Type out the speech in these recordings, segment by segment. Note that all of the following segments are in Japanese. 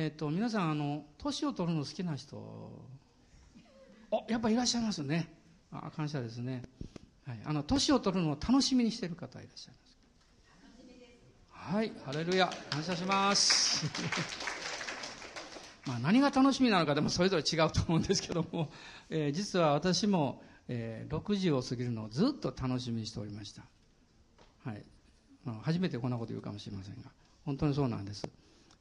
えっ、と、皆さん、あの、年を取るの好きな人、あ、やっぱいらっしゃいますね。あ、感謝ですね。はい。あの、年を取るのを楽しみにしている方いらっしゃいます。はい、ハレルヤ。感謝します。まあ何が楽しみなのかでもそれぞれ違うと思うんですけども、えー、実は私も、えー、60を過ぎるのをずっと楽しみにしておりました。はい。まあ、初めてこんなこと言うかもしれませんが、本当にそうなんです。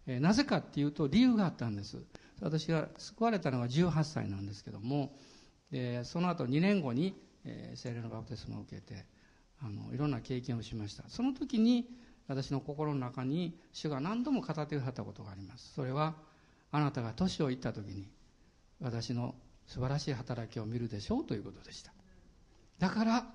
えー、なぜかっていうと理由があったんです。私が救われたのが18歳なんですけども、でその後2年後に、えー、聖霊のバプテスマを受けて、あの、いろんな経験をしました。その時に、私の心の中に主が何度も語ってくださったことがあります。それは、あなたが年をいった時に、私の素晴らしい働きを見るでしょうということでした。だから、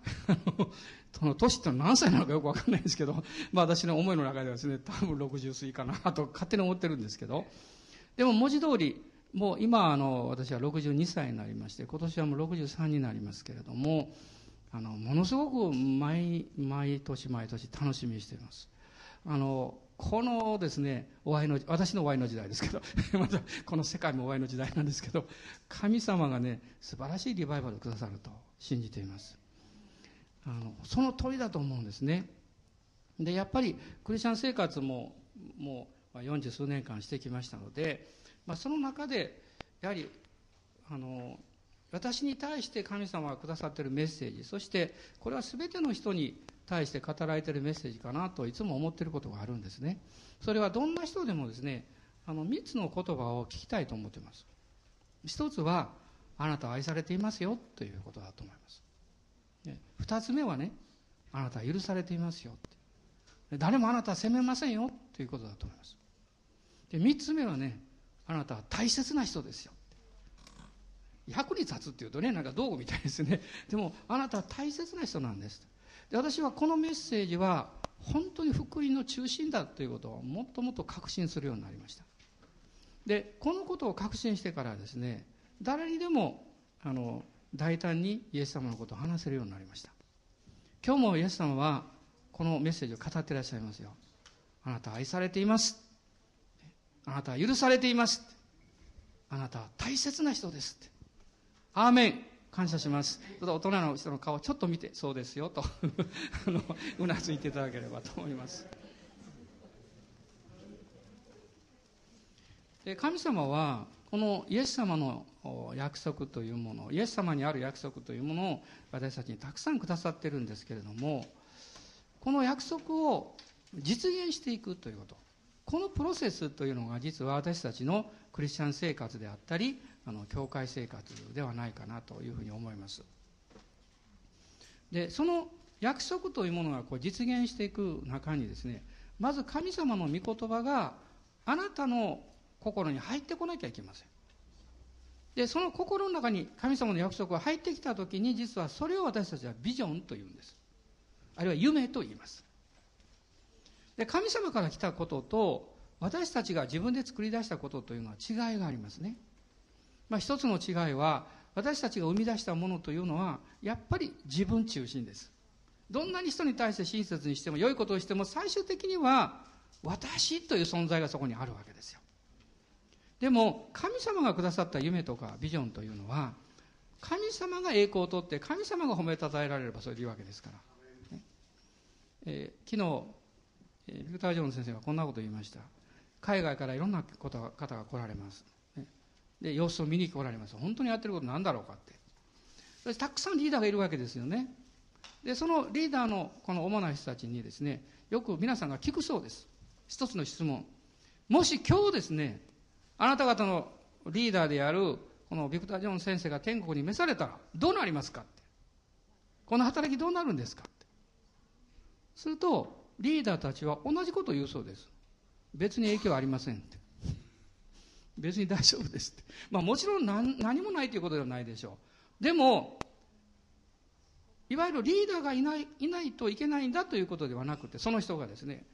その年って何歳なのかよくわかんないですけど、まあ私の思いの中ではですね、多分60歳かなと勝手に思ってるんですけど、でも文字通り、もう今あの、私は62歳になりまして、今年はもう63になりますけれども、あの、ものすごく毎、毎年毎年楽しみにしています。あの、このですね、お会いの、私のお会いの時代ですけど、またこの世界もお会いの時代なんですけど、神様がね、素晴らしいリバイバルをくださると信じています。あの、その通りだと思うんですね。で、やっぱりクリスチャン生活も、もう40数年間してきましたので、まあ、その中で、やはり、あの、私に対して神様がくださっているメッセージ、そしてこれは全ての人に対して語られているメッセージかなといつも思っていることがあるんですね。それはどんな人でもですね、あの3つの言葉を聞きたいと思っています。一つは、あなたは愛されていますよということだと思います。二つ目はね、あなたは許されていますよ誰もあなたは責めませんよということだと思います。で、三つ目はね、あなたは大切な人ですよ。役に立つっていうとね、なんか道具みたいですね。でも、あなたは大切な人なんです。で私はこのメッセージは本当に福音の中心だということをもっともっと確信するようになりましたでこのことを確信してからですね誰にでもあの大胆にイエス様のことを話せるようになりました。今日もイエス様はこのメッセージを語っていらっしゃいますよ。あなたは愛されています。あなたは許されています。あなたは大切な人ですアーメン。感謝します。ちょっと大人の人の顔ちょっと見て、そうですよと。あの、うなずいていただければと思います。で神様は、このイエス様の約束というもの、イエス様にある約束というものを私たちにたくさんくださってるんですけれども、この約束を実現していくということ。このプロセスというのが実は私たちのクリスチャン生活であったり、あの、教会生活ではないかなというふうに思います。で、その約束というものがこう実現していく中にですね、まず神様の御言葉があなたの心に入ってこなきゃいけません。で、その心の中に神様の約束が入ってきたときに、実はそれを私たちはビジョンと言うんです。あるいは夢と言います。で、神様から来たことと、私たちが自分で作り出したことというのは違いがありますね。まあ一つの違いは、私たちが生み出したものというのは、やっぱり自分中心です。どんなに人に対して親切にしても、良いことをしても、最終的には、私という存在がそこにあるわけですよ。でも、神様がくださった夢とかビジョンというのは、神様が栄光をとって、神様が褒めたたえられればそれでいいわけですから。ねえー、昨日、ビクター・ジョーン先生がこんなこと言いました。海外からいろんな方が来られます。ねで、様子を見に来られます。本当にやってることなんだろうかって。たくさんリーダーがいるわけですよね。で、そのリーダーのこの主な人たちにですね、よく皆さんが聞くそうです。一つの質問。もし今日ですね、あなた方のリーダーである、このビクター・ジョン先生が天国に召されたら、どうなりますかって。この働きどうなるんですかって。すると、リーダーたちは同じことを言うそうです。別に影響ありませんって。別に大丈夫ですって。まあもちろん何何もないということではないでしょう。でも、いわゆるリーダーがいない、いないといけないんだということではなくて、その人がですね、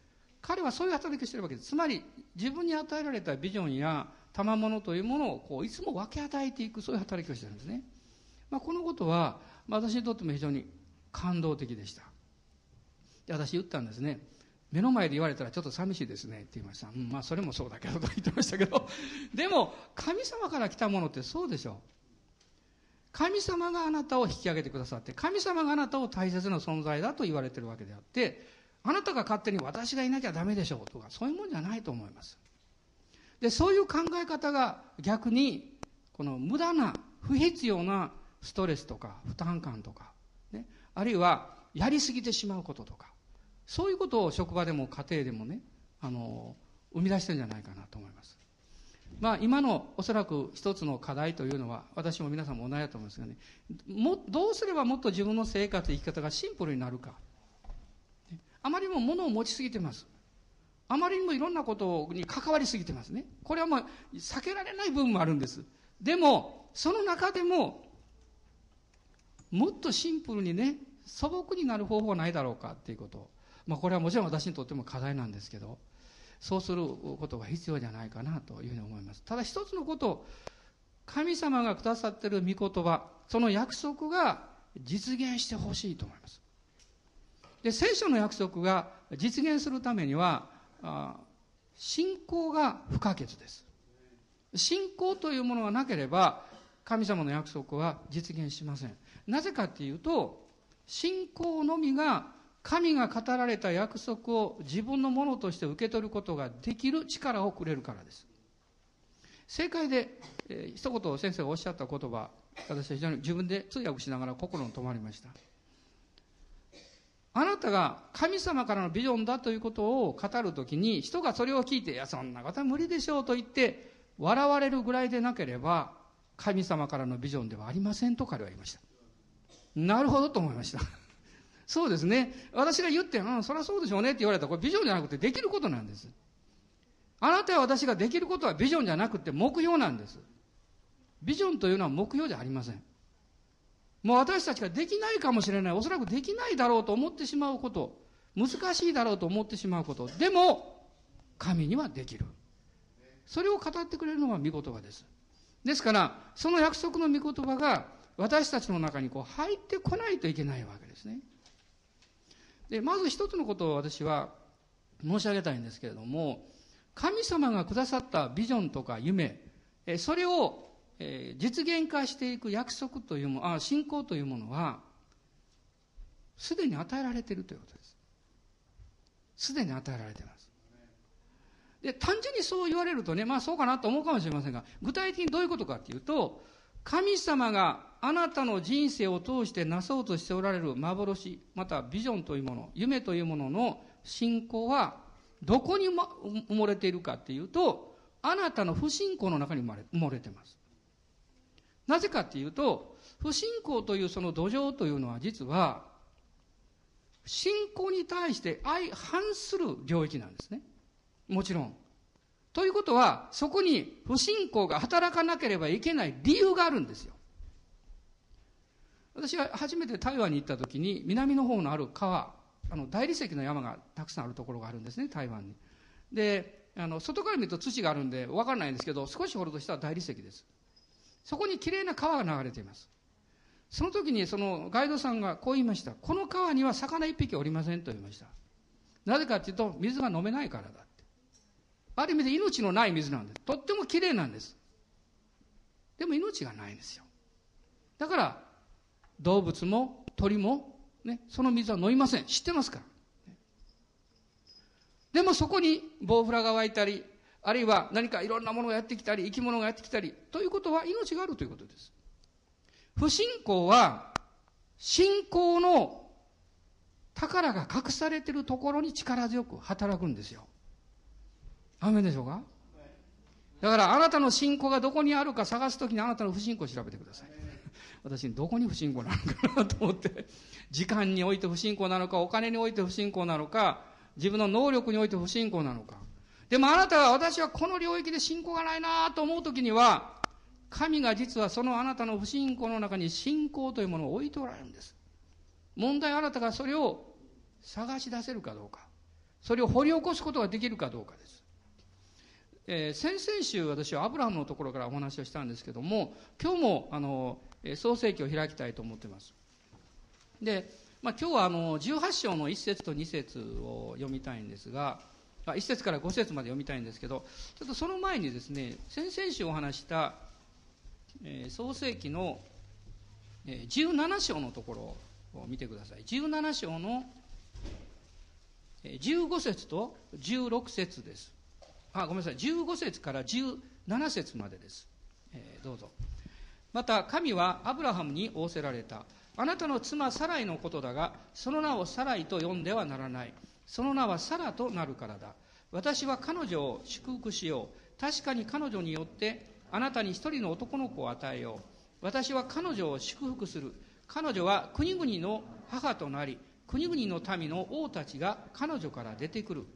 彼はそういう働きをしてるわけです。つまり、自分に与えられたビジョンや賜物というものを、こう、いつも分け与えていく、そういう働きをしてるんですね。まあ、このことは、ま、私にとっても非常に感動的でした。で私言ったんですね。目の前で言われたらちょっと寂しいですねって言いました。うん、まあそれもそうだけどと言ってましたけど、でも神様から来たものってそうでしょう。神様があなたを引き上げてくださって、神様があなたを大切な存在だと言われてるわけであって、あなたが勝手に私がいなきゃダメでしょうとか、そういうもんじゃないと思います。で、そういう考え方が逆に、この無駄な、不必要なストレスとか負担感とか、ね、あるいはやりすぎてしまうこととか、そういうことを職場でも家庭でもね、あの、生み出してるんじゃないかなと思います。まあ、今のおそらく一つの課題というのは、私も皆さんも同じだと思いますがね、もどうすればもっと自分の生活、生き方がシンプルになるか。あまりにも物を持ちすぎてます。あまりにもいろんなことに関わりすぎてますね。これはまあ、避けられない部分もあるんです。でも、その中でも、もっとシンプルにね、素朴になる方法はないだろうかっていうこと。まあ、これはもちろん私にとっても課題なんですけど、そうすることが必要じゃないかなというふうに思います。ただ一つのこと、神様がくださっている御言葉、その約束が実現してほしいと思います。で、聖書の約束が実現するためには、あ信仰が不可欠です。信仰というものがなければ、神様の約束は実現しません。なぜかっていうと、信仰のみが神が語られた約束を自分のものとして受け取ることができる力をくれるからです。正解で、えー、一言先生がおっしゃった言葉、私は非常に自分で通訳しながら心に留まりました。あなたが神様からのビジョンだということを語るときに、人がそれを聞いて、いや、そんなことは無理でしょうと言って、笑われるぐらいでなければ、神様からのビジョンではありませんと彼は言いました。なるほどと思いました。そうですね。私が言って、うん、そりゃそうでしょうねって言われたら、これビジョンじゃなくてできることなんです。あなたや私ができることはビジョンじゃなくて目標なんです。ビジョンというのは目標じゃありません。もう私たちができないかもしれない、おそらくできないだろうと思ってしまうこと、難しいだろうと思ってしまうこと、でも、神にはできる。それを語ってくれるのが御言葉です。ですから、その約束の御言葉が私たちの中にこう入ってこないといけないわけですね。で、まず一つのことを私は申し上げたいんですけれども、神様がくださったビジョンとか夢、それをえ実現化していく約束というもの、あ信仰というものは、すでに与えられているということです。すでに与えられています。で、単純にそう言われるとね、まあそうかなと思うかもしれませんが、具体的にどういうことかっていうと、神様があなたの人生を通してなそうとしておられる幻、またビジョンというもの、夢というものの信仰は、どこに埋もれているかっていうと、あなたの不信仰の中に埋もれてます。なぜかっていうと、不信仰というその土壌というのは実は、信仰に対して相反する領域なんですね。もちろん。ということは、そこに不信仰が働かなければいけない理由があるんですよ。私が初めて台湾に行った時に、南の方のある川、あの大理石の山がたくさんあるところがあるんですね、台湾に。で、あの外から見ると土があるんで分からないんですけど、少し掘るとしたら大理石です。そこにきれいな川が流れています。その時にそのガイドさんがこう言いました。この川には魚一匹おりませんと言いました。なぜかというと、水が飲めないからだ。ある意味で命のない水なんです。とっても綺麗なんです。でも命がないんですよ。だから、動物も鳥も、ね、その水は飲みません。知ってますから。でもそこにボウフラが湧いたり、あるいは何かいろんなものがやってきたり、生き物がやってきたり、ということは命があるということです。不信仰は、信仰の宝が隠されているところに力強く働くんですよ。アメでしょうか？だからあなたの信仰がどこにあるか探すときにあなたの不信仰を調べてください。私、どこに不信仰なのかなと思って、時間において不信仰なのか、お金において不信仰なのか、自分の能力において不信仰なのか。でもあなたは私はこの領域で信仰がないなと思うときには、神が実はそのあなたの不信仰の中に信仰というものを置いておられるんです。問題はあなたがそれを探し出せるかどうか。それを掘り起こすことができるかどうかです。えー、先々週私はアブラハムのところからお話をしたんですけども、今日もあの、創世記を開きたいと思っています。で、まあ、今日はあの18章の1節と2節を読みたいんですが、あ1節から5節まで読みたいんですけど、ちょっとその前にですね、先々週お話した、えー、創世記の、えー、17章のところを見てください。17章の、えー、15節と16節です。あ、ごめんなさい。15節から17節までです。えー、どうぞ。また、神はアブラハムに仰せられた。あなたの妻サライのことだが、その名をサライと呼んではならない。その名はサラとなるからだ。私は彼女を祝福しよう。確かに彼女によってあなたに一人の男の子を与えよう。私は彼女を祝福する。彼女は国々の母となり、国々の民の王たちが彼女から出てくる。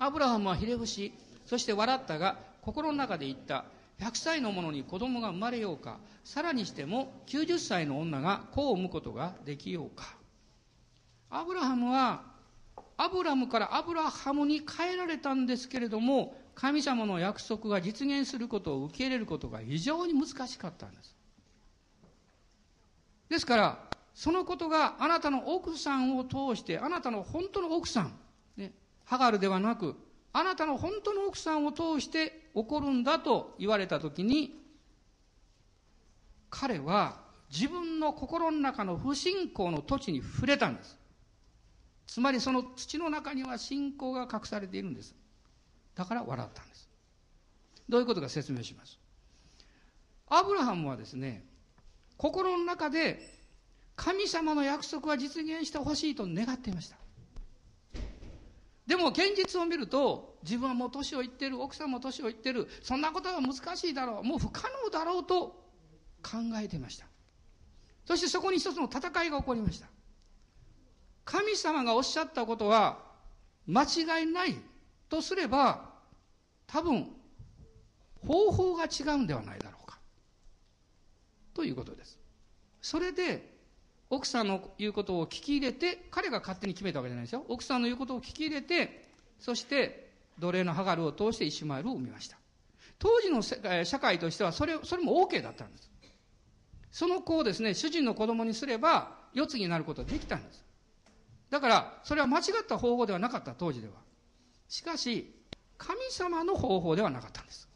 アブラハムはひれ伏し、そして笑ったが、心の中で言った。100歳の者に子供が生まれようか。さらにしても90歳の女が子を産むことができようか。アブラハムは、アブラムからアブラハムに変えられたんですけれども、神様の約束が実現することを受け入れることが非常に難しかったんです。ですから、そのことがあなたの奥さんを通して、あなたの本当の奥さん、ね、ハガルではなく、あなたの本当の奥さんを通して起こるんだと言われたときに、彼は自分の心の中の不信仰の土地に触れたんです。つまりその土の中には信仰が隠されているんです。だから笑ったんです。どういうことか説明します。アブラハムはですね、心の中で神様の約束は実現してほしいと願っていました。でも現実を見ると、自分はもう年をいってる、奥さんも年をいってる、そんなことは難しいだろう、もう不可能だろうと考えていました。そしてそこに一つの戦いが起こりました。神様がおっしゃったことは間違いないとすれば、多分、方法が違うんではないだろうか。ということです。それで、奥さんの言うことを聞き入れて、彼が勝手に決めたわけじゃないですよ。奥さんの言うことを聞き入れて、そして、奴隷のハガルを通してイシュマエルを生みました。当時の社会としては、それ、それも OK だったんです。その子をですね、主人の子供にすれば、世継ぎになることができたんです。だから、それは間違った方法ではなかった、当時では。しかし、神様の方法ではなかったんです。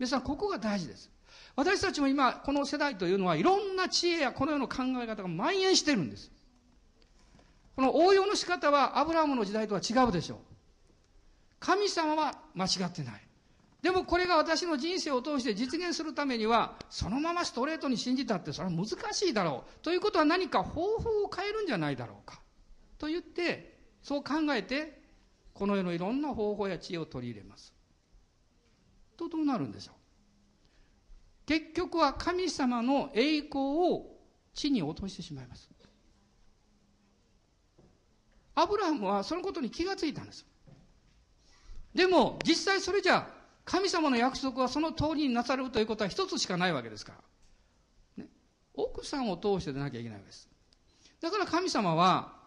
皆さん、ここが大事です。私たちも今、この世代というのは、いろんな知恵やこの世の考え方が蔓延してるんです。この応用の仕方は、アブラハムの時代とは違うでしょう。神様は間違ってない。でもこれが私の人生を通して実現するためには、そのままストレートに信じたって、それは難しいだろう。ということは何か方法を変えるんじゃないだろうか。と言って、そう考えて、この世のいろんな方法や知恵を取り入れます。とどうなるんでしょう？結局は神様の栄光を地に落としてしまいます。アブラハムはそのことに気がついたんです。でも、実際それじゃ神様の約束はその通りになされるということは一つしかないわけですから。ね、奥さんを通してでなきゃいけないわけです。だから神様は、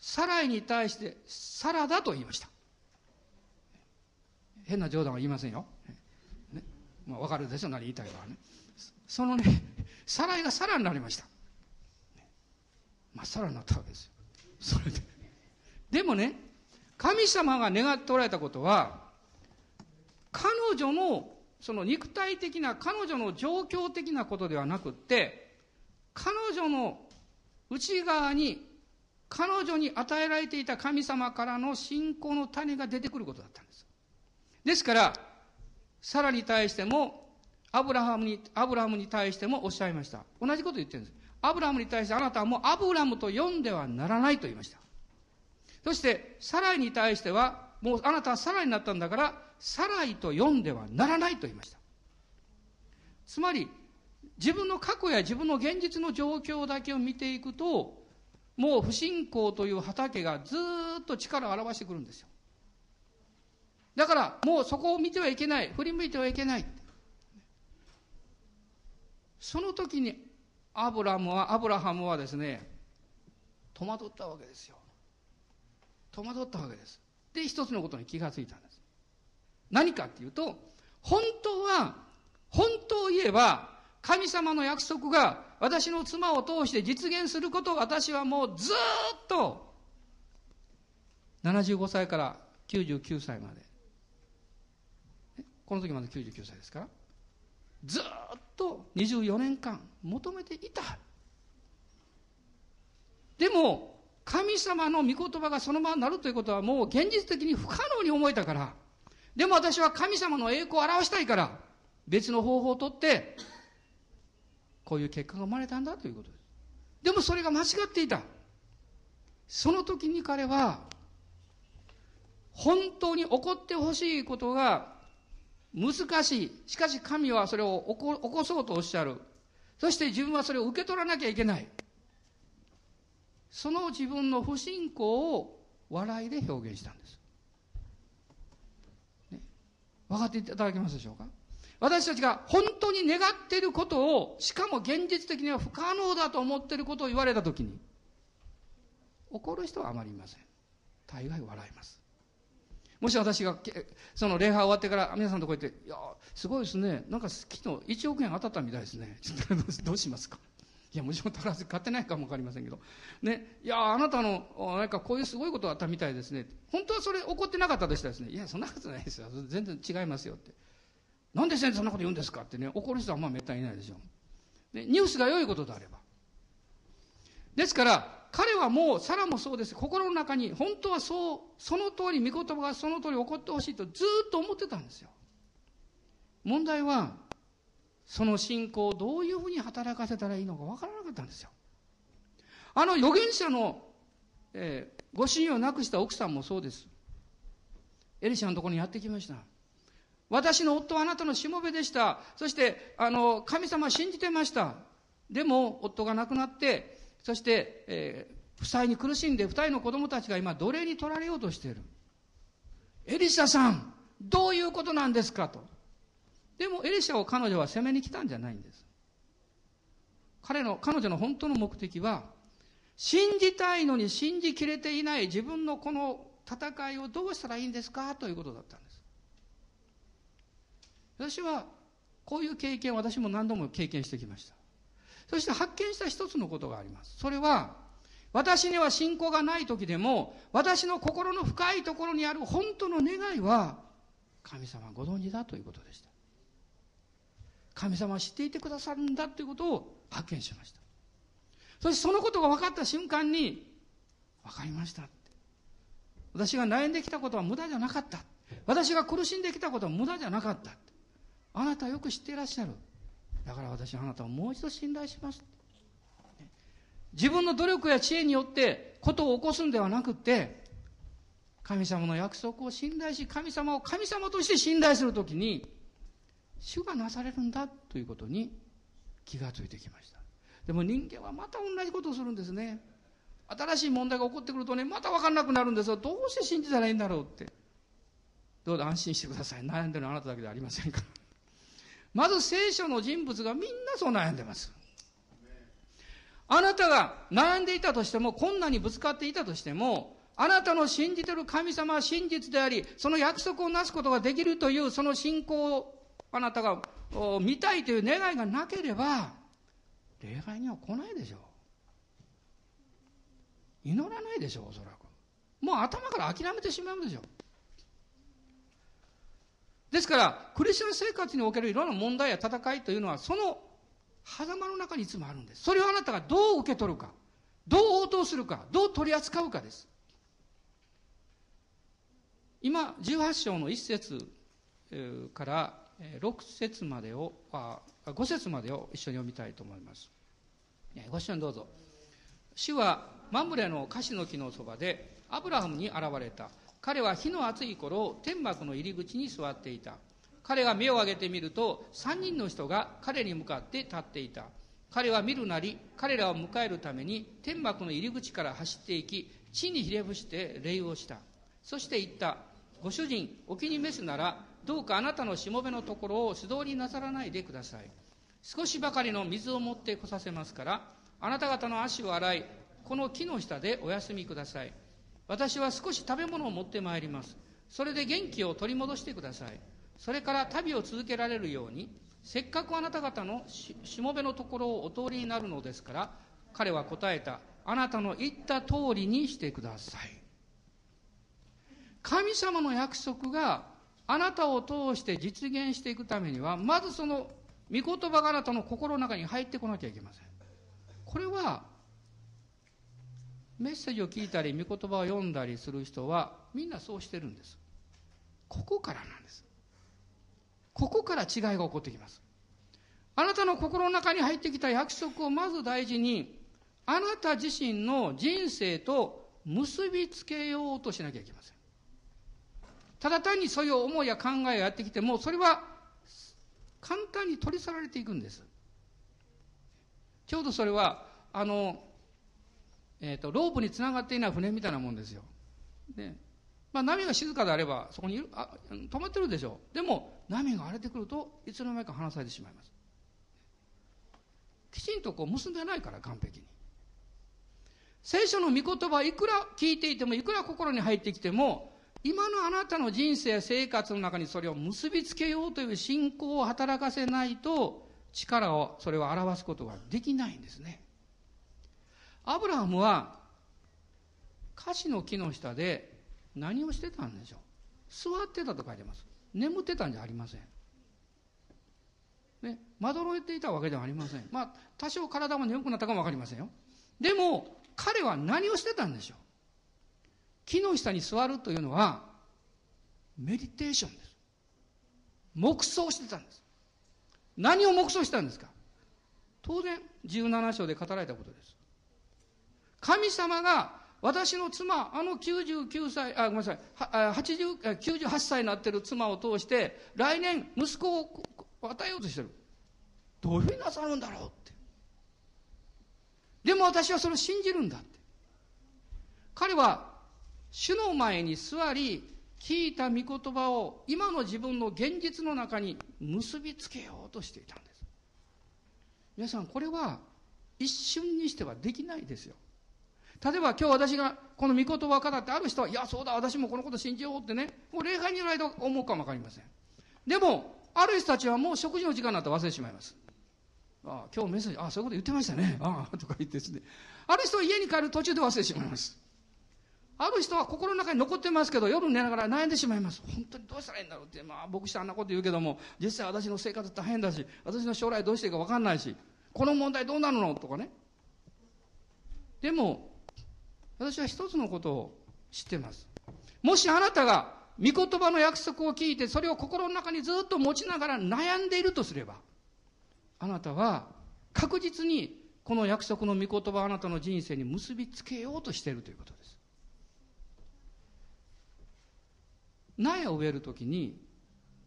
サライに対して、サラだと言いました。変な冗談は言いませんよ。ね、まあ、わかるでしょ、何言いたいかはね。そのね、サライがサラになりました。まあ、サラになったわけですよ。それで。でもね、神様が願っておられたことは、彼女のその肉体的な彼女の状況的なことではなくって彼女の内側に彼女に与えられていた神様からの信仰の種が出てくることだったんです。ですからサラに対してもアブラハムにアブラハムに対してもおっしゃいました。同じこと言ってるんです。アブラハムに対してあなたはもうアブラムと呼んではならないと言いました。そしてサライに対してはもうあなたはサライになったんだからサライと読んではならないと言いました。つまり、自分の過去や自分の現実の状況だけを見ていくと、もう不信仰という畑がずっと力を表してくるんですよ。だから、もうそこを見てはいけない。振り向いてはいけない。その時に、アブラムは、アブラハムはですね、戸惑ったわけですよ。戸惑ったわけです。で、一つのことに気がついたんです。何かっていうと、本当は、本当を言えば、神様の約束が私の妻を通して実現することを私はもうずっと75歳から99歳まで。この時まで99歳ですから。ずっと24年間求めていた。でも神様の御言葉がそのままなるということはもう現実的に不可能に思えたから。でも私は神様の栄光を表したいから別の方法をとってこういう結果が生まれたんだということですでもそれが間違っていたその時に彼は本当に起こってほしいことが難しい。しかし神はそれを起こ起こそうとおっしゃる。そして自分はそれを受け取らなきゃいけない。その自分の不信仰を笑いで表現したんです。ね、分かっていただけますでしょうか？私たちが本当に願っていることを、しかも現実的には不可能だと思っていることを言われたときに、怒る人はあまりいません。大概笑います。もし私がその礼拝終わってから皆さんとこ行って「いやすごいですね。なんか昨日1億円当たったみたいですね。どうしますか?」いやもちろん宝くじ買ってないかも分かりませんけど。ね。いやあなたのなんかこういうすごいことがあったみたいですね。本当はそれ怒ってなかったとしたらですねいやそんなことないですよ。全然違いますよって。なんで先生そんなこと言うんですか？ってね怒る人はあめったにいないでしょでニュースが良いことであればですから彼はもう、サラもそうです。心の中に、本当はそう、その通り、御言葉がその通り起こってほしいとずっと思ってたんですよ。問題は、その信仰をどういうふうに働かせたらいいのかわからなかったんですよ。あの預言者の、えー、ご信用をなくした奥さんもそうです。エリシャのところにやってきました。私の夫はあなたのしもべでした。そして、あの、神様信じてました。でも、夫が亡くなって、そして、えー、負債に苦しんで二人の子供たちが今奴隷に取られようとしている。エリシャさん、どういうことなんですかと。でもエリシャを彼女は責めに来たんじゃないんです。彼の、彼女の本当の目的は、信じたいのに信じきれていない自分のこの戦いをどうしたらいいんですかということだったんです。私は、こういう経験を私も何度も経験してきました。そして発見した一つのことがあります。それは、私には信仰がない時でも、私の心の深いところにある本当の願いは、神様ご存知だということでした。神様は知っていてくださるんだということを発見しました。そしてそのことが分かった瞬間に、分かりました。私が悩んできたことは無駄じゃなかった。私が苦しんできたことは無駄じゃなかった。あなたはよく知っていらっしゃる。だから私はあなたをもう一度信頼します。自分の努力や知恵によってことを起こすんではなくて、神様の約束を信頼し、神様を神様として信頼するときに、主がなされるんだということに気がついてきました。でも人間はまた同じことをするんですね。新しい問題が起こってくるとね、また分かんなくなるんですよ。どうして信じたらいいんだろうって。どうぞ安心してください。悩んでるのはあなただけではありませんから。まず聖書の人物がみんなそう悩んでます。あなたが悩んでいたとしても、困難にぶつかっていたとしても、あなたの信じてる神様は真実であり、その約束をなすことができるという、その信仰をあなたが見たいという願いがなければ、礼拝には来ないでしょう。祈らないでしょう、おそらく。もう頭から諦めてしまうでしょう。ですから、クリスチャン生活におけるいろんな問題や戦いというのは、その狭間の中にいつもあるんです。それをあなたがどう受け取るか、どう応答するか、どう取り扱うかです。今、18章の1節から6節までを、あ5節までを一緒に読みたいと思います。ご一緒にどうぞ。主はマンブレのカシの木のそばでアブラハムに現れた。彼は火の熱い頃、天幕の入り口に座っていた。彼が目を上げてみると、三人の人が彼に向かって立っていた。彼は見るなり、彼らを迎えるために天幕の入り口から走っていき、地にひれ伏して礼をした。そして言った。ご主人、お気に召すなら、どうかあなたのしもべのところを素通りなさらないでください。少しばかりの水を持ってこさせますから、あなた方の足を洗い、この木の下でお休みください。私は少し食べ物を持ってまいります。それで元気を取り戻してください。それから旅を続けられるようにせっかくあなた方のしもべのところをお通りになるのですから彼は答えたあなたの言った通りにしてください神様の約束があなたを通して実現していくためにはまずその御言葉があなたの心の中に入ってこなきゃいけませんこれはメッセージを聞いたり御言葉を読んだりする人はみんなそうしてるんです。ここからなんです。ここから違いが起こってきます。あなたの心の中に入ってきた約束をまず大事にあなた自身の人生と結びつけようとしなきゃいけません。ただ単にそういう思いや考えをやってきてもそれは簡単に取り去られていくんです。ちょうどそれはあの、えーと、ロープにつながっていない船みたいなもんですよ。で、まあ、波が静かであればそこにいるあ止まってるでしょう。でも波が荒れてくるといつの間にか離されてしまいます。きちんとこう結んでないから完璧に。聖書の御言葉いくら聞いていてもいくら心に入ってきても今のあなたの人生生活の中にそれを結びつけようという信仰を働かせないと力をそれを表すことができないんですね。アブラハムは歌詞の木の下で何をしてたんでしょう？座ってたと書いてます眠ってたんじゃありませんね、まどろいていたわけではありません。まあ、多少体も眠くなったかもわかりませんよ。でも、彼は何をしてたんでしょう？木の下に座るというのは、メディテーションです。黙想してたんです。何を黙想したんですか？当然、17章で語られたことです。神様が私の妻、あの99歳、あ、ごめんなさい、80 98歳になってる妻を通して、来年息子を与えようとしてる。どういうふうになさるんだろうって。でも私はそれを信じるんだって。彼は主の前に座り、聞いた御言葉を今の自分の現実の中に結びつけようとしていたんです。皆さん、これは一瞬にしてはできないですよ。例えば今日私がこの御言葉を語ってある人は、いや、そうだ、私もこのこと信じようってね、もう礼拝にいる間思うかもわかりません。でも、ある人たちはもう食事の時間になったら忘れてしまいます。ああ今日メッセージ、ああ、そういうこと言ってましたね。ああ、とか言ってですね。ある人は家に帰る途中で忘れてしまいます。ある人は心の中に残ってますけど、夜寝ながら悩んでしまいます。本当にどうしたらいいんだろうって、まあ僕してあんなこと言うけども、実際私の生活大変だし、私の将来どうしていいか分かんないし、この問題どうなるの？とかね。でも、私は一つのことを知ってます。もしあなたが御言葉の約束を聞いて、それを心の中にずっと持ちながら悩んでいるとすれば、あなたは確実にこの約束の御言葉をあなたの人生に結びつけようとしているということです。苗を植えるときに、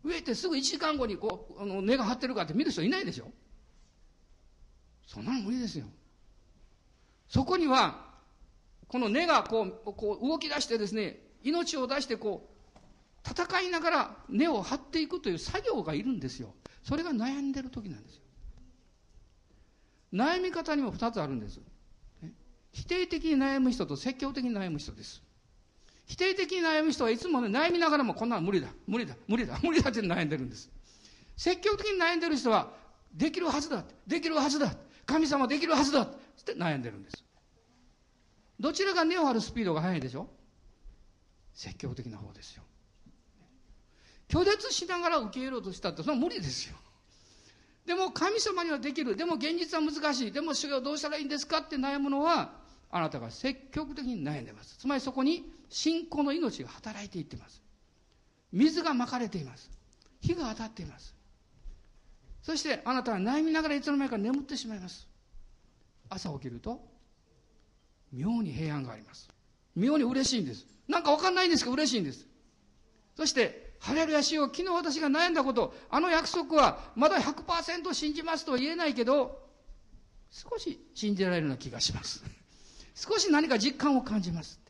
植えてすぐ1時間後にこう、あの根が張ってるかって見る人いないでしょそんなの無理ですよ。そこには、この根がこう、こう動き出してですね、命を出してこう、戦いながら根を張っていくという作業がいるんですよ。それが悩んでる時なんですよ。悩み方にも2つあるんです。否定的に悩む人と積極的に悩む人です。否定的に悩む人はいつもね、悩みながらもこんなの無理だ、無理だ、無理だ、無理だって悩んでるんです。積極的に悩んでる人は、できるはずだ、できるはずだ、神様できるはずだって悩んでるんです。どちらが根を張るスピードが速いでしょ？積極的な方ですよ。拒絶しながら受け入れようとしたってそれは無理ですよ。でも神様にはできる。でも現実は難しい。でも主よどうしたらいいんですかって悩むのはあなたが積極的に悩んでます。つまりそこに信仰の命が働いていってます。水がまかれています。火が当たっています。そしてあなたは悩みながらいつの間にか眠ってしまいます。朝起きると、妙に平安があります。妙に嬉しいんです。なんかわかんないんですけど嬉しいんです。そして、ハレルヤ主よ、昨日私が悩んだこと、あの約束はまだ100%信じますとは言えないけど、少し信じられるような気がします。少し何か実感を感じます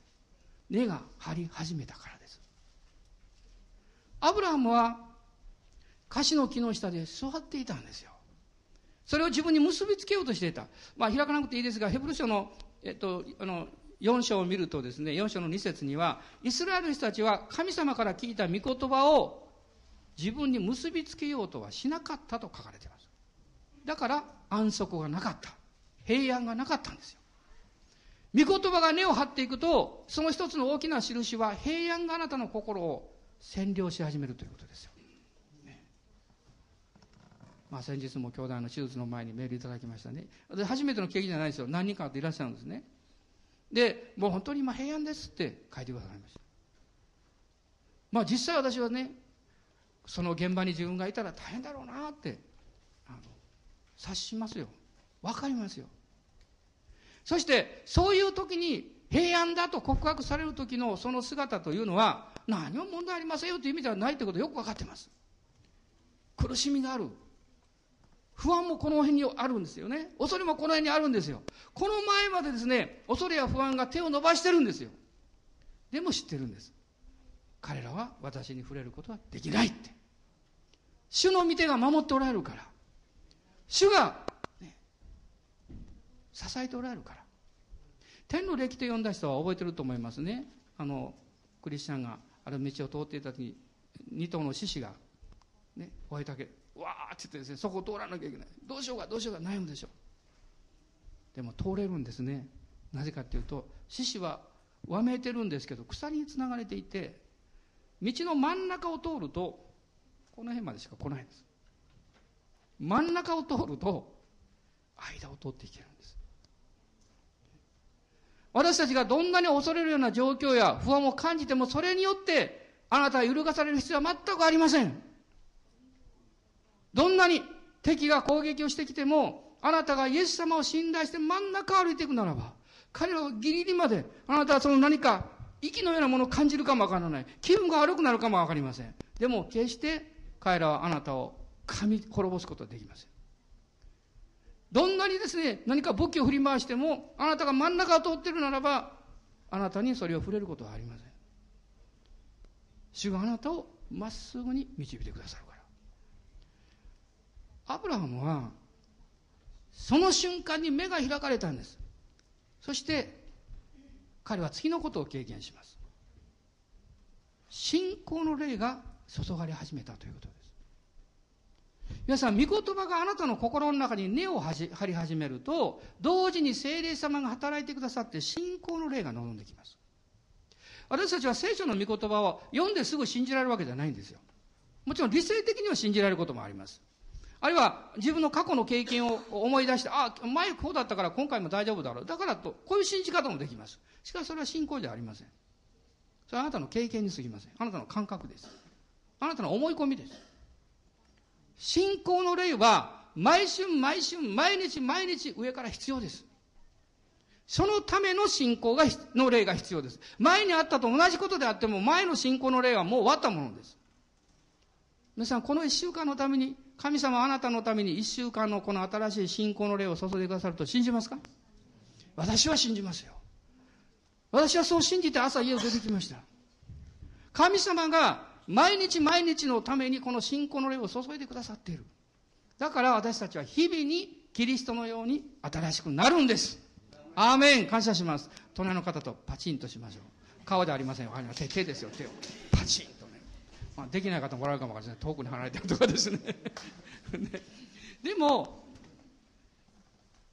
根が張り始めたからですアブラハムは樫の木の下で座っていたんですよそれを自分に結びつけようとしていたまあ開かなくていいですがヘブル書のえっとあの4章を見るとですね4章の2節にはイスラエルの人たちは神様から聞いた御言葉を自分に結びつけようとはしなかったと書かれています。だから安息がなかった。平安がなかったんですよ。御言葉が根を張っていくとその一つの大きな印は平安があなたの心を占領し始めるということですよ、まあ、先日も兄弟の手術の前にメールいただきましたね。で初めての経験じゃないですよ。何人かっていらっしゃるんですね。でもう本当に今平安ですって書いてくださいました。まあ実際私はねその現場に自分がいたら大変だろうなってあの察しますよ。分かりますよ。そしてそういう時に平安だと告白される時のその姿というのは何も問題ありませんよという意味ではないということよく分かってます。苦しみがある。不安もこの辺にあるんですよね。恐れもこの辺にあるんですよ。この前までですね恐れや不安が手を伸ばしてるんですよ。でも知ってるんです。彼らは私に触れることはできないって。主の御手が守っておられるから。主が、ね、支えておられるから。天の歴と呼んだ人は覚えてると思いますね。あのクリスチャンがある道を通っていた時に二頭の獅子がね追いかけわーって言ってですねそこを通らなきゃいけない。どうしようかどうしようか悩むでしょ。うでも通れるんですね。なぜかっていうと獅子はわめいてるんですけど鎖につながれていて道の真ん中を通るとこの辺までしか来ないんです。真ん中を通ると間を通っていけるんです。私たちがどんなに恐れるような状況や不安を感じてもそれによってあなたは揺るがされる必要は全くありません。どんなに敵が攻撃をしてきてもあなたがイエス様を信頼して真ん中を歩いていくならば彼らはギリギリまであなたはその何か息のようなものを感じるかもわからない。気分が悪くなるかもわかりません。でも決して彼らはあなたを噛み滅ぼすことはできません。どんなにですね何か武器を振り回してもあなたが真ん中を通っているならばあなたにそれを触れることはありません。主があなたをまっすぐに導いてくださるアブラハムはその瞬間に目が開かれたんです。そして彼は次のことを経験します。信仰の霊が注がれ始めたということです。皆さん御言葉があなたの心の中に根を張り始めると同時に精霊様が働いてくださって信仰の霊が望んできます。私たちは聖書の御言葉を読んですぐ信じられるわけじゃないんですよ。もちろん理性的には信じられることもあります。あるいは自分の過去の経験を思い出して、ああ、前こうだったから今回も大丈夫だろう。だからと、こういう信じ方もできます。しかしそれは信仰じゃありません。それはあなたの経験に過ぎません。あなたの感覚です。あなたの思い込みです。信仰の霊は、毎春毎春、毎日毎日上から必要です。そのための信仰が、の霊が必要です。前にあったと同じことであっても、前の信仰の霊はもう終わったものです。皆さん、この一週間のために神様あなたのために一週間のこの新しい信仰の霊を注いでくださると信じますか？私は信じますよ。私はそう信じて朝家を出てきました。神様が毎日毎日のためにこの信仰の霊を注いでくださっている。だから私たちは日々にキリストのように新しくなるんです。アーメン感謝します。隣の方とパチンとしましょう。顔ではありませんよ。手手ですよ、手を。パチン。まあ、できない方もおられるかもわからない。遠くに離れてるとかですね。でも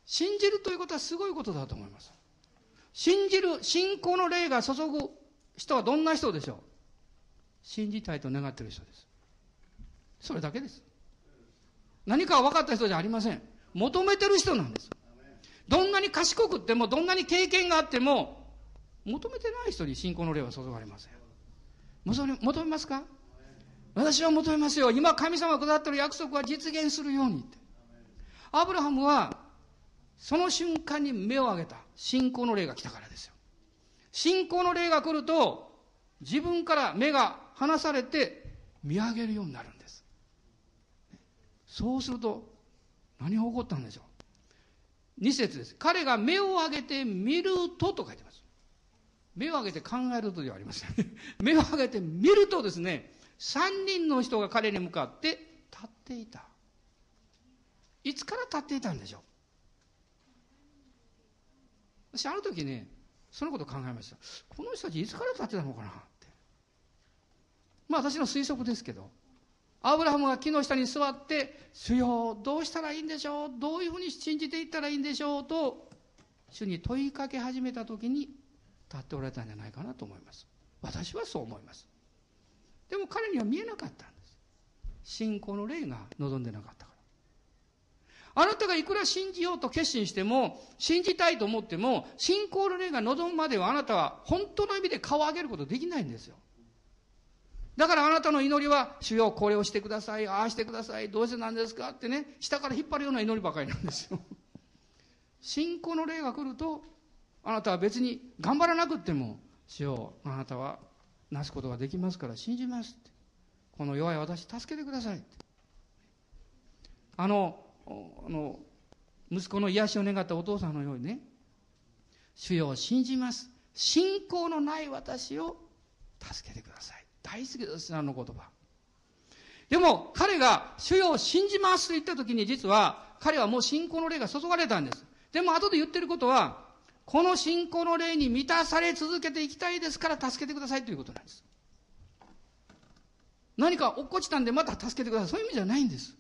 信じるということはすごいことだと思います。信じる信仰の霊が注ぐ人はどんな人でしょう？信じたいと願っている人です。それだけです。何か分かった人じゃありません。求めてる人なんです。どんなに賢くってもどんなに経験があっても求めてない人に信仰の霊は注がれません。求めますか？私は求めますよ。今神様が下ってる約束は実現するようにって。アブラハムは、その瞬間に目を上げた。信仰の霊が来たからですよ。信仰の霊が来ると、自分から目が離されて見上げるようになるんです。そうすると、何が起こったんでしょう。二節です。彼が目を上げて見るとと書いてます。目を上げて考えるとではありません。目を上げて見るとですね、3人の人が彼に向かって立っていた。いつから立っていたんでしょう？私あの時ね、そのこと考えました。この人たちいつから立ってたのかなって。まあ私の推測ですけど、アブラハムが木の下に座って、主よ、どうしたらいいんでしょう？どういうふうに信じていったらいいんでしょう？と、主に問いかけ始めた時に立っておられたんじゃないかなと思います。私はそう思います。でも彼には見えなかったんです。信仰の霊が望んでなかったから。あなたがいくら信じようと決心しても、信じたいと思っても、信仰の霊が望むまではあなたは本当の意味で顔を上げることできないんですよ。だからあなたの祈りは、主よ、これをしてください、ああしてください、どうしてなんですかってね、下から引っ張るような祈りばかりなんですよ。信仰の霊が来ると、あなたは別に頑張らなくっても、主よ、あなたはなすことができますから信じますって。この弱い私、助けてくださいって。あの、あの、息子の癒しを願ったお父さんのようにね、主よ、信じます。信仰のない私を助けてください。大好きです、あの言葉。でも、彼が主よを信じますと言った時に実は、彼はもう信仰の霊が注がれたんです。でも後で言ってることは、この信仰の霊に満たされ続けていきたいですから助けてくださいということなんです。何か落っこちたんでまた助けてください。そういう意味じゃないんです。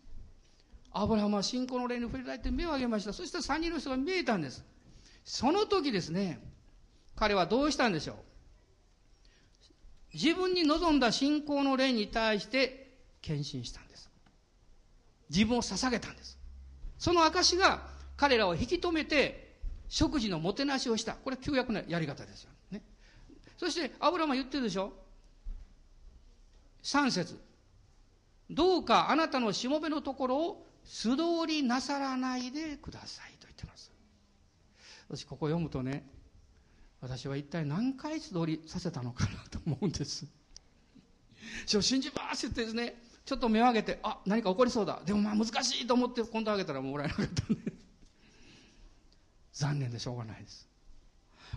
アブラハムは信仰の霊に触れられて目を上げました。そして三人の人が見えたんです。その時ですね、彼はどうしたんでしょう自分に望んだ信仰の霊に対して献身したんです。自分を捧げたんです。その証が彼らを引き止めて食事のもてなしをした。これ旧約のやり方ですよ。ね。そしてアブラマ言ってるでしょ三節どうかあなたのしもべのところを素通りなさらないでくださいと言ってます。私ここ読むとね、私は一体何回素通りさせたのかなと思うんです。信じますってですね、ちょっと目を上げて、あ、何か起こりそうだ。でもまあ難しいと思って今度上げたらもらえなかったんで。残念でしょうがないです。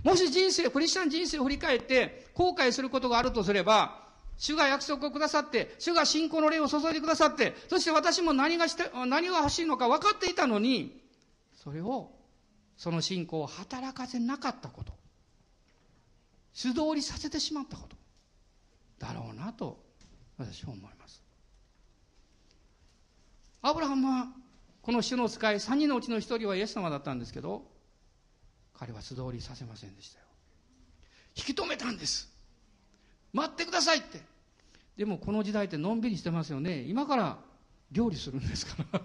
もし人生、クリスチャン人生を振り返って後悔することがあるとすれば、主が約束をくださって、主が信仰の霊を注いでくださって、そして私も何がして、何が欲しいのか分かっていたのに、それを、その信仰を働かせなかったこと。素通りさせてしまったことだろうなと私は思いますアブラハムはこの主の使い3人のうちの1人はイエス様だったんですけど彼は素通りさせませんでしたよ。引き止めたんです。待ってくださいって。でもこの時代ってのんびりしてますよね。今から料理するんですから。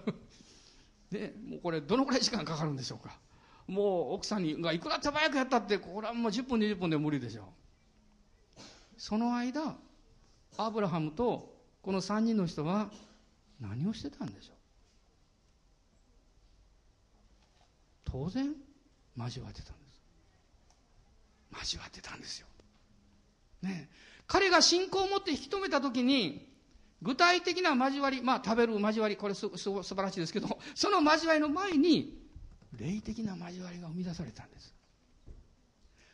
でもうこれどのくらい時間かかるんでしょうか。もう奥さんにがいくら手早くやったってこれはもう10分20分で無理でしょその間アブラハムとこの3人の人は何をしてたんでしょう。当然交わってたんです交わってたんですよね彼が信仰を持って引き止めた時に具体的な交わりまあ食べる交わりこれすす素晴らしいですけど その交わりの前に霊的な交わりが生み出されたんです。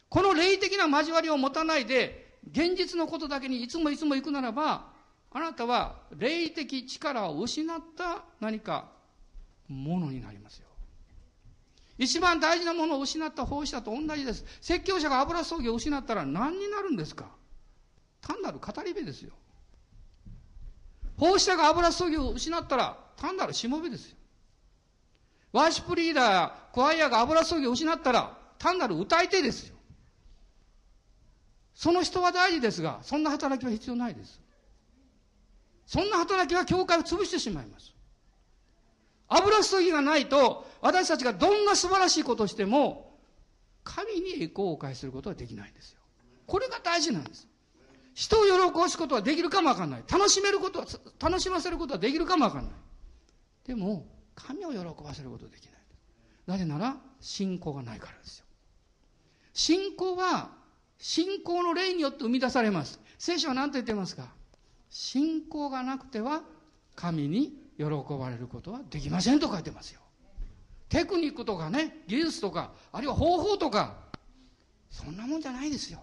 この霊的な交わりを持たないで、現実のことだけにいつもいつも行くならば、あなたは霊的力を失った何かものになりますよ。一番大事なものを失った奉仕者と同じです。説教者が油葬儀を失ったら何になるんですか？単なる語り部ですよ。奉仕者が油葬儀を失ったら単なるしもべですよ。ワーシップリーダーや、クワイアが油注ぎを失ったら、単なる歌い手ですよ。その人は大事ですが、そんな働きは必要ないです。そんな働きは教会を潰してしまいます。油注ぎがないと、私たちがどんな素晴らしいことをしても、神に栄光を返しすることはできないんですよ。これが大事なんです。人を喜ばすことはできるかもわかんない。楽しめることは、楽しませることはできるかもわかんない。でも、神を喜ばせることはできない。なぜなら、信仰がないからですよ。信仰は、信仰の霊によって生み出されます。聖書は何と言ってますか？信仰がなくては、神に喜ばれることはできませんと書いてますよ。テクニックとかね、技術とか、あるいは方法とか、そんなもんじゃないですよ。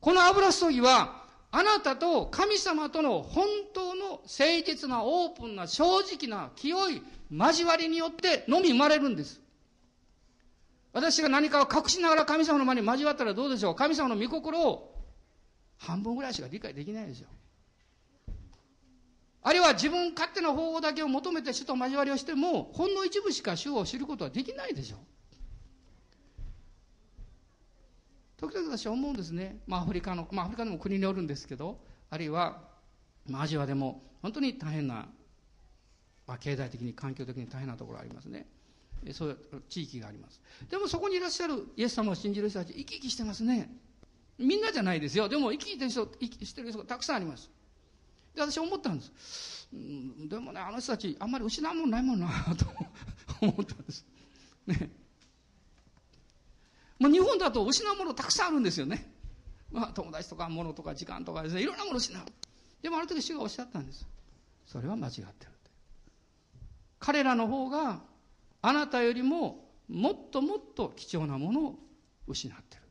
この油注ぎは、あなたと神様との本当の誠実なオープンな正直な清い交わりによってのみ生まれるんです。私が何かを隠しながら神様の前に交わったらどうでしょう神様の御心を半分ぐらいしか理解できないですよ。あるいは自分勝手な方法だけを求めて主と交わりをしても、ほんの一部しか主を知ることはできないでしょう。時々私は思うんですね。まあアフリカの、まあアフリカでも国によるんですけど、あるいは、まあアジアでも本当に大変な、まあ経済的に環境的に大変なところありますね。そういう地域があります。でもそこにいらっしゃるイエス様を信じる人たち、生き生きしてますね。みんなじゃないですよ。でも生き生きてる人、生きしてる人がたくさんあります。で、私思ったんです。うん、でもね、あの人たち、あんまり失うもんないもんな、と思ったんです。ね。まあ、日本だと失うものたくさんあるんですよね。まあ、友達とか物とか時間とかですね、いろんなもの失う。でもある時主がおっしゃったんです。それは間違ってる。彼らの方があなたよりももっともっと貴重なものを失ってる。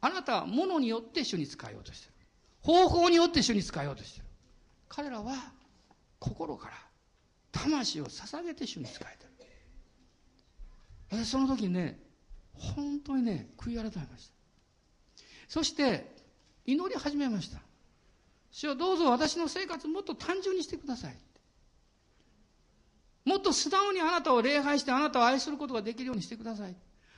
あなたは物によって主に使いようとしてる。方法によって主に使いようとしてる。彼らは心から魂を捧げて主に使えてる。私その時にね、本当にね、悔い改めました。そして、祈り始めました。主はどうぞ私の生活もっと単純にしてください。もっと素直にあなたを礼拝してあなたを愛することができるようにしてください。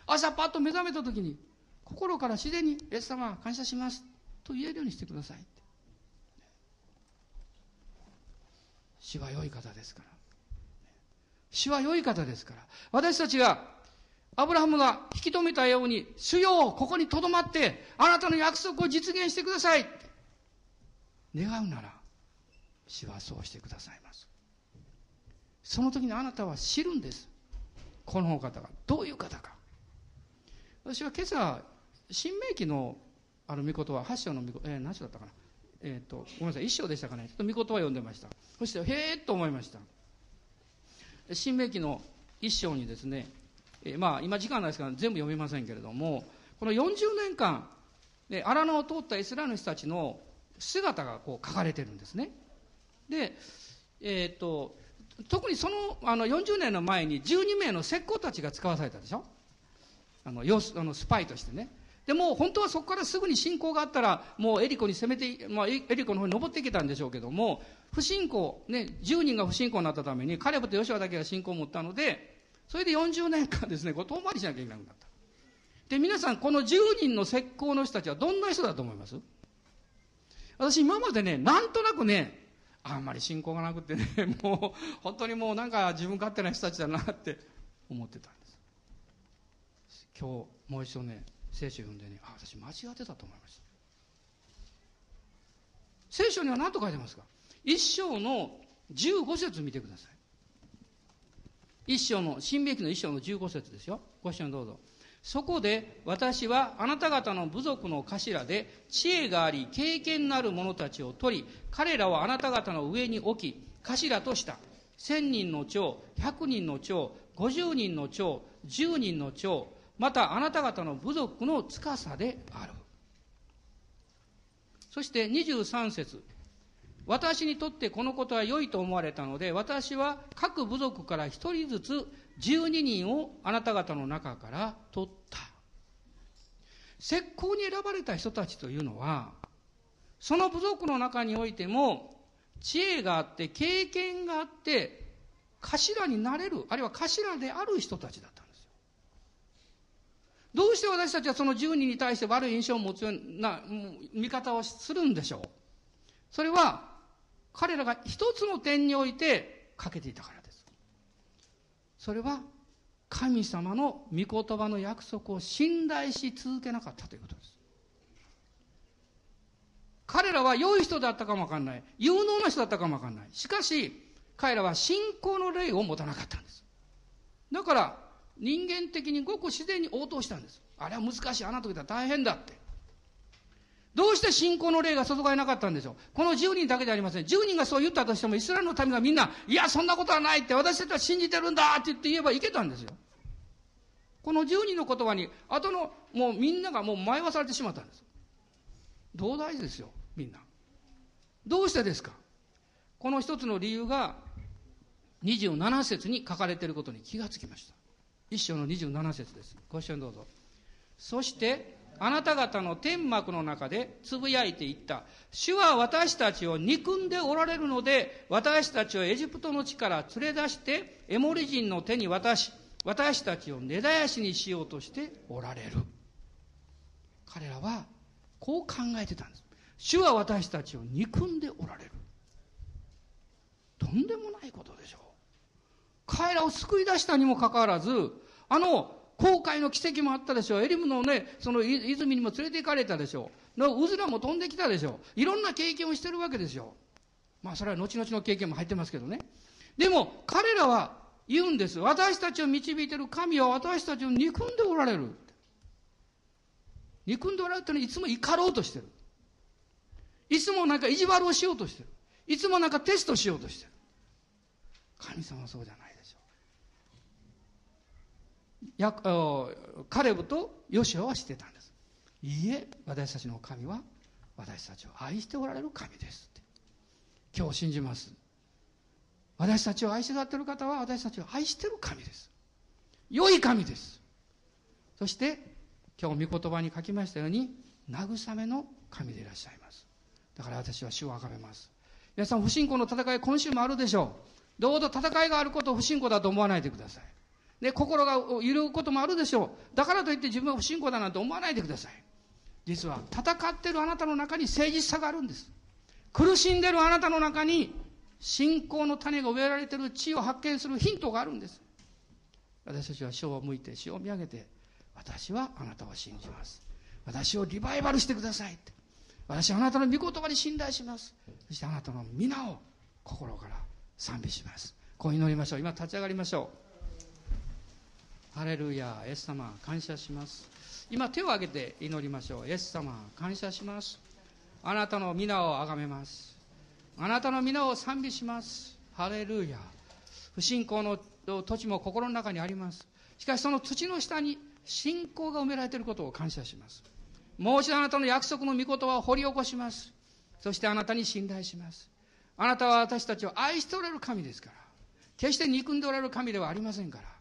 朝パッと目覚めた時に、心から自然に、イエス様感謝します。と言えるようにしてください。主は良い方ですから。主は良い方ですから。私たちが、アブラハムが引き止めたように、主よここに留まって、あなたの約束を実現してください。願うなら、主はそうしてくださいます。その時にあなたは知るんです。この方がどういう方か。私は今朝、新明記のある御言葉、八章の御言葉、えー、何章だったかな？え、ー、と、ごめんなさい、一章でしたかね？ちょっと御言葉読んでました。そして、へえと思いました。新明記の一章にですね、えー、まあ、今時間ないですから全部読みませんけれども、この40年間、で荒野を通ったイスラエルの人たちの姿がこう書かれてるんですね。で、えっ、ー、と、特にそのあの40年の前に12名の石膏たちが使わされたでしょ？あのあのスパイとしてねでも本当はそこからすぐに信仰があったらもうエリコに攻めて、まあ、エリコの方に登っていけたんでしょうけども不信仰、ね、10人が不信仰になったためにカレブとヨシュアだけが信仰を持ったのでそれで40年間ですねこう遠回りしなきゃいけなくなった。で皆さんこの10人の石膏の人たちはどんな人だと思います？私今までねなんとなくねあんまり信仰がなくてね もう本当にもうなんか自分勝手な人たちだなって思ってたんです。今日もう一度ね聖書読んでねあ私間違ってたと思いました。聖書には何と書いてますか？一章の15節見てください。一章の新明記の一章の15節ですよ。ご一緒にどうぞ。そこで私はあなた方の部族の頭で知恵があり経験のある者たちを取り彼らをあなた方の上に置き頭とした。千人の長百人の長五十人の長十人の長またあなた方の部族の司であるそして23節私にとってこのことは良いと思われたので私は各部族から一人ずつ12人をあなた方の中から取った。石膏に選ばれた人たちというのは、その部族の中においても、知恵があって、経験があって、頭になれる、あるいは頭である人たちだった。どうして私たちはその10人に対して悪い印象を持つような見方をするんでしょうそれは、彼らが一つの点において欠けていたからです。それは神様の御言葉の約束を信頼し続けなかったということです。彼らは良い人だったかもわかんない。有能な人だったかもわかんない。しかし、彼らは信仰の霊を持たなかったんです。だから、人間的にごく自然に応答したんです。あれは難しい。あなたと大変だって。どうして信仰の霊が注がれなかったんでしょうこの10人だけじゃありません。10人がそう言ったとしても、イスラエルの民がみんな、いや、そんなことはないって、私たちは信じてるんだって言って言えばいけたんですよ。この10人の言葉に、後の、もうみんながもう迷わされてしまったんです。同大事ですよ、みんな。どうしてですかこの一つの理由が、27節に書かれていることに気がつきました。一章の27節です。ご一緒にどうぞ。そして、あなた方の天幕の中でつぶやいていった。主は私たちを憎んでおられるので、私たちをエジプトの地から連れ出して、エモリ人の手に渡し、私たちを根絶やしにしようとしておられる。彼らはこう考えてたんです。主は私たちを憎んでおられる。とんでもないことでしょう。彼らを救い出したにもかかわらず、あの航海の奇跡もあったでしょう。エリムのね、その泉にも連れて行かれたでしょう。のうずらも飛んできたでしょう。いろんな経験をしてるわけですよ。まあそれは後々の経験も入ってますけどね。でも彼らは言うんです。私たちを導いてる神は私たちを憎んでおられる。憎んでおられるってのはいつも怒ろうとしてる。いつもなんか意地悪をしようとしてる。いつもなんかテストしようとしてる。神様はそうじゃない。やカレブとヨシアはしてたんです。いいえ、私たちの神は私たちを愛しておられる神ですって。今日信じます。私たちを愛しがっている方は私たちを愛している神です。良い神です。そして、今日御言葉に書きましたように、慰めの神でいらっしゃいます。だから私は主を崇めます。皆さん、不信仰の戦い、今週もあるでしょう。どうぞ戦いがあることを不信仰だと思わないでください。で、心が揺るぐこともあるでしょう。だからといって自分は不信仰だなんて思わないでください。実は、戦ってるあなたの中に誠実さがあるんです。苦しんでるあなたの中に信仰の種が植えられてる地を発見するヒントがあるんです。私たちは主を向いて、主を見上げて、私はあなたを信じます。私をリバイバルしてくださいって。私はあなたの御言葉に信頼します。そしてあなたの皆を心から賛美します。こう祈りましょう。今立ち上がりましょう。ハレルヤ、イエス様、感謝します。今手を挙げて祈りましょう。イエス様、感謝します。あなたの皆をあがめます。あなたの皆を賛美します。ハレルヤ。不信仰の土地も心の中にあります。しかしその土の下に信仰が埋められていることを感謝します。もう一度あなたの約束の御言葉を掘り起こします。そしてあなたに信頼します。あなたは私たちを愛しておられる神ですから。決して憎んでおられる神ではありませんから。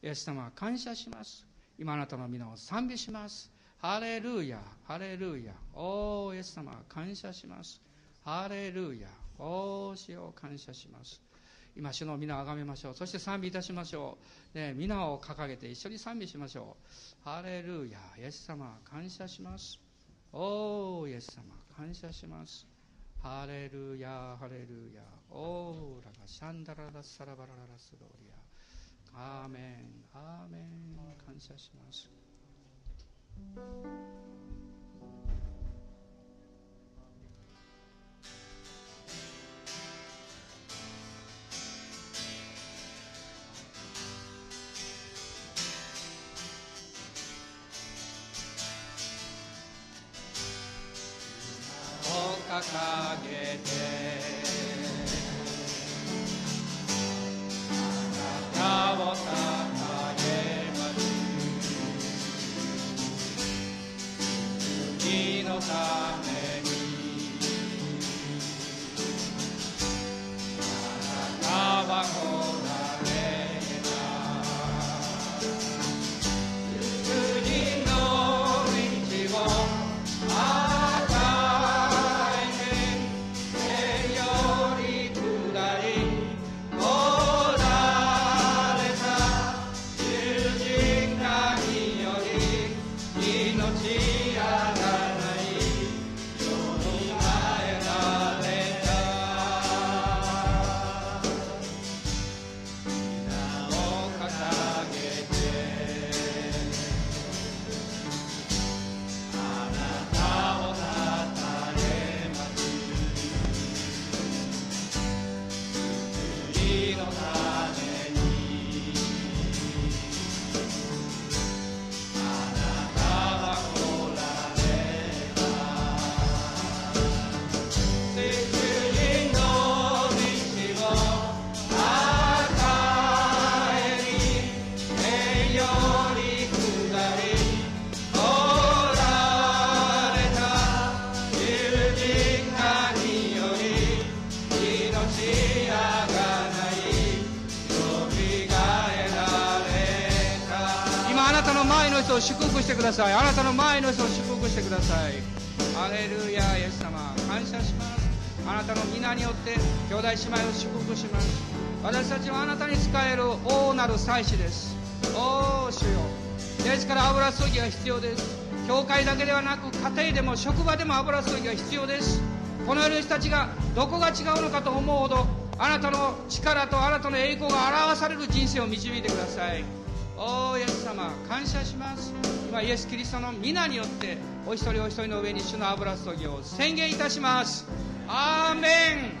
イエス様は感謝します。今あなたの皆を賛美します。ハレルーヤ、ハレルーヤ。おー、イエス様感謝します。ハレルーヤ。おー、主を感謝します。今、主の皆をあがめましょう。そして賛美いたしましょう。ね、皆を掲げて一緒に賛美しましょう。ハレルーヤ、イエス様、感謝します。おー、イエス様、感謝します。ハレルヤ、ハレルヤ、オーラがシャンダララサラバラララスローリア。アーメン、アーメン、感謝します。さい。あなたの前の人を祝福してください。アレルヤイエス様。感謝します。あなたの皆によって兄弟姉妹を祝福します。私たちはあなたに仕える王なる祭司です。おお主よ。ですから油注ぎが必要です。教会だけではなく家庭でも職場でも油注ぎが必要です。この世の人たちがどこが違うのかと思うほどあなたの力とあなたの栄光が表される人生を導いてください。おーイエス様感謝します。今イエス・キリストの皆によってお一人お一人の上に主の油注ぎを宣言いたします。アーメン。